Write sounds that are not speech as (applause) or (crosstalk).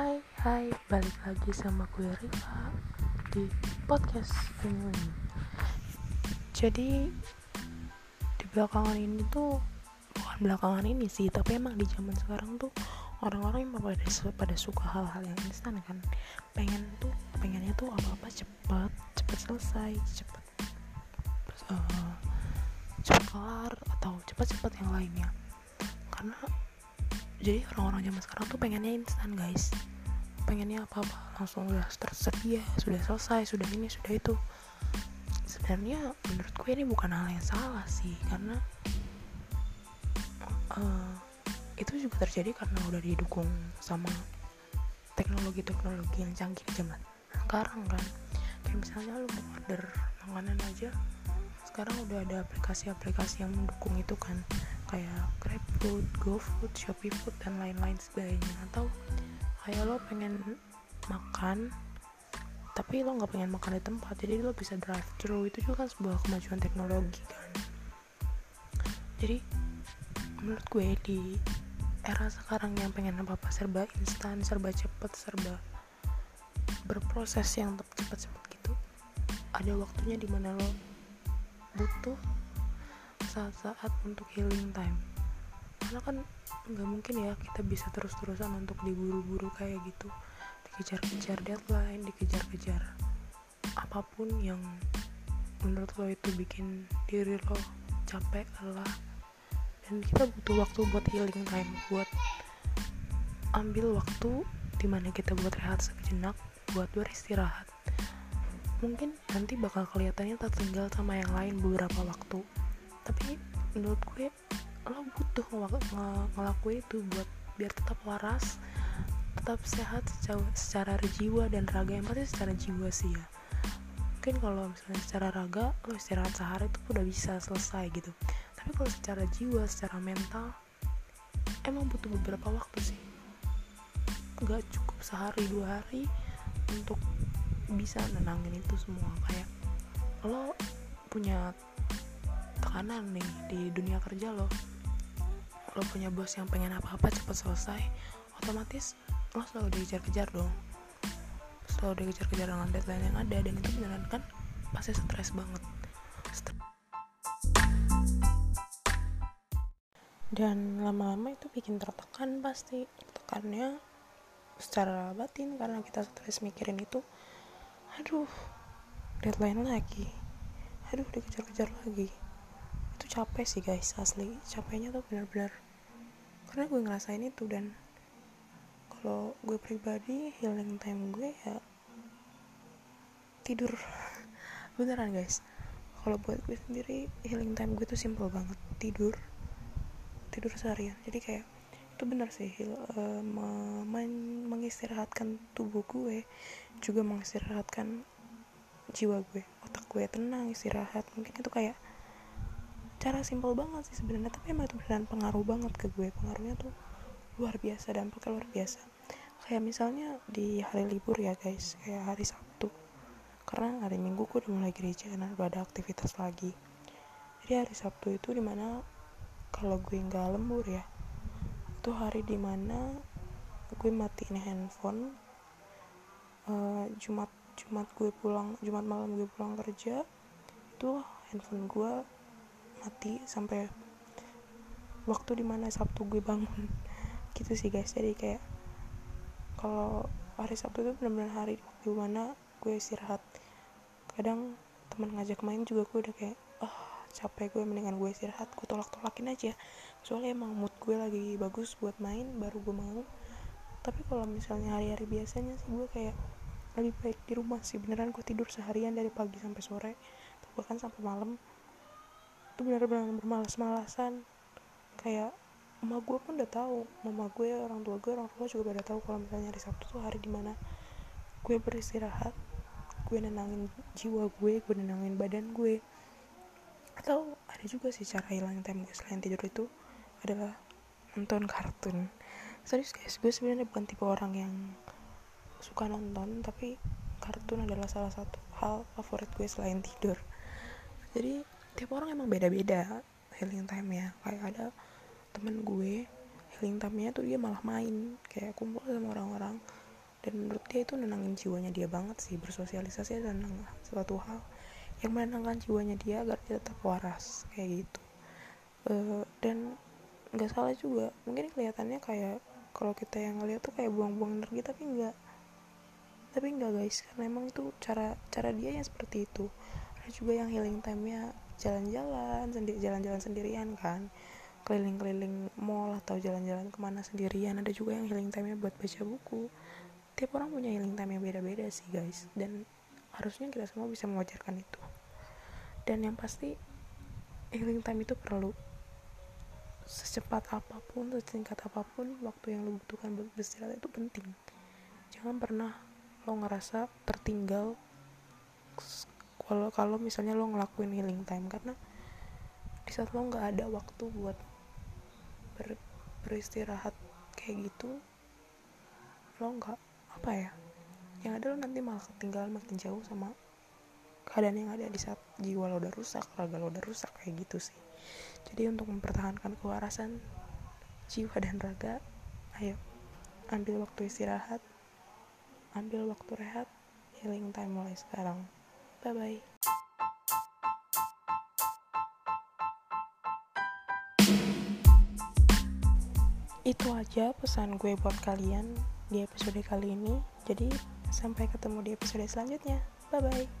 Hai, hai, balik lagi sama gue Riva di podcast ini. Jadi di belakangan ini tuh bukan belakangan ini sih, tapi emang di zaman sekarang tuh orang-orang yang pada pada suka hal-hal yang instan kan, pengen tuh pengennya tuh apa-apa cepat, cepat selesai, cepat uh, cepat kelar atau cepat-cepat yang lainnya. Karena jadi orang-orang zaman sekarang tuh pengennya instan guys pengennya apa-apa langsung udah tersedia sudah selesai sudah ini sudah itu. Sebenarnya menurut gue ini bukan hal yang salah sih karena uh, itu juga terjadi karena udah didukung sama teknologi-teknologi yang canggih zaman sekarang kan. Kayak misalnya lu mau order makanan aja sekarang udah ada aplikasi-aplikasi yang mendukung itu kan. Kayak GrabFood, GoFood, ShopeeFood dan lain-lain sebagainya. Atau kayak lo pengen makan tapi lo nggak pengen makan di tempat. Jadi lo bisa drive thru. Itu juga kan sebuah kemajuan teknologi kan? Jadi menurut gue di era sekarang yang pengen apa apa serba instan serba cepet serba berproses yang cepat-cepat gitu ada waktunya di mana lo butuh saat-saat untuk healing time karena kan nggak mungkin ya kita bisa terus-terusan untuk diburu-buru kayak gitu. Dikejar-kejar deadline dikejar-kejar apa pun yang menurut lo itu bikin diri lo capek lelah. Dan kita butuh waktu buat healing time buat ambil waktu di mana kita buat rehat sejenak buat beristirahat. Mungkin nanti bakal kelihatannya tertinggal sama yang lain beberapa waktu. Tapi menurut gue lo butuh ng ngelakuin itu buat biar tetap waras tetap sehat secara, secara jiwa dan raga. Yang pasti secara jiwa sih ya. Mungkin kalau misalnya secara raga lo istirahat sehari itu udah bisa selesai gitu. Tapi kalau secara jiwa secara mental emang butuh beberapa waktu sih. Gak cukup sehari dua hari untuk bisa nenangin itu semua. Kayak lo punya tekanan nih di dunia kerja lo. Lo punya bos yang pengen apa-apa cepat selesai otomatis lo selalu dikejar-kejar dong. Selalu dikejar-kejar dengan deadline yang ada dan itu beneran kan pasti stres banget. Dan lama-lama itu bikin tertekan pasti tekannya secara batin karena kita stres mikirin itu. Aduh deadline lagi. Aduh dikejar-kejar lagi capek sih guys asli. Capeknya tuh benar-benar karena gue ngerasain itu dan kalau gue pribadi healing time gue ya tidur. (laughs) Beneran guys. Kalau buat gue sendiri healing time gue tuh simple banget. Tidur. Tidur seharian. Jadi kayak itu benar sih heal, uh, mengistirahatkan tubuh gue juga mengistirahatkan jiwa gue otak gue tenang istirahat. Mungkin itu kayak cara simpel banget sih sebenarnya tapi emang itu beneran pengaruh banget ke gue. Pengaruhnya tuh luar biasa dampaknya luar biasa. Kayak misalnya di hari libur ya guys kayak hari Sabtu. Karena hari Minggu gue udah mulai gereja dan udah ada aktivitas lagi. Jadi hari Sabtu itu di mana kalau gue nggak lembur ya itu hari di mana gue matiin handphone uh, Jumat Jumat gue pulang Jumat malam gue pulang kerja itu handphone gue mati sampai waktu di mana Sabtu gue bangun. Gitu sih guys. Jadi kayak kalau hari Sabtu itu benar-benar hari di mana gue istirahat. Kadang teman ngajak main juga gue udah kayak ah oh, capek gue mendingan gue istirahat. Gue tolak-tolakin aja. Soalnya emang mood gue lagi bagus buat main baru gue mau tapi kalau misalnya hari-hari biasanya sih gue kayak lebih baik di rumah sih. Beneran gue tidur seharian dari pagi sampai sore. Bahkan sampai malam itu benar-benar bermalas-malasan. Kayak mama gue pun udah tahu mama gue orang tua gue orang tua juga pada tahu kalau misalnya hari Sabtu tuh hari di mana gue beristirahat gue nenangin jiwa gue gue nenangin badan gue atau ada juga sih cara hilang time gue selain tidur itu adalah nonton kartun. Serius guys gue sebenarnya bukan tipe orang yang suka nonton tapi kartun adalah salah satu hal favorit gue selain tidur. Jadi tiap orang emang beda-beda healing time ya kayak ada temen gue healing time nya tuh dia malah main. Kayak kumpul sama orang-orang. Dan menurut dia itu nenangin jiwanya dia banget sih. Bersosialisasi tentang suatu hal yang menenangkan jiwanya dia agar dia tetap waras. Kayak gitu. Uh, dan nggak salah juga. Mungkin kelihatannya kayak kalau kita yang ngeliat tuh kayak buang-buang energi tapi enggak tapi enggak guys. Karena emang itu cara cara dia yang seperti itu juga yang healing time-nya jalan-jalan sendiri jalan-jalan sendirian kan. Keliling-keliling mall atau jalan-jalan ke mana sendirian ada juga yang healing time-nya buat baca buku. Tiap orang punya healing time yang beda-beda sih guys. Dan harusnya kita semua bisa mengajarkan itu. Dan yang pasti healing time itu perlu secepat apa pun sesingkat apa pun waktu yang lo butuhkan buat beristirahat itu penting. Jangan pernah lo ngerasa tertinggal kalau kalau misalnya lo ngelakuin healing time karena di saat lo nggak ada waktu buat ber, beristirahat kayak gitu lo nggak apa ya yang ada lo nanti malah ketinggalan makin jauh sama keadaan yang ada di saat jiwa lo udah rusak raga lo udah rusak kayak gitu sih. Jadi untuk mempertahankan kewarasan jiwa dan raga ayo ambil waktu istirahat ambil waktu rehat healing time mulai sekarang bye bye itu aja pesan gue buat kalian di episode kali ini. Jadi sampai ketemu di episode selanjutnya. Bye bye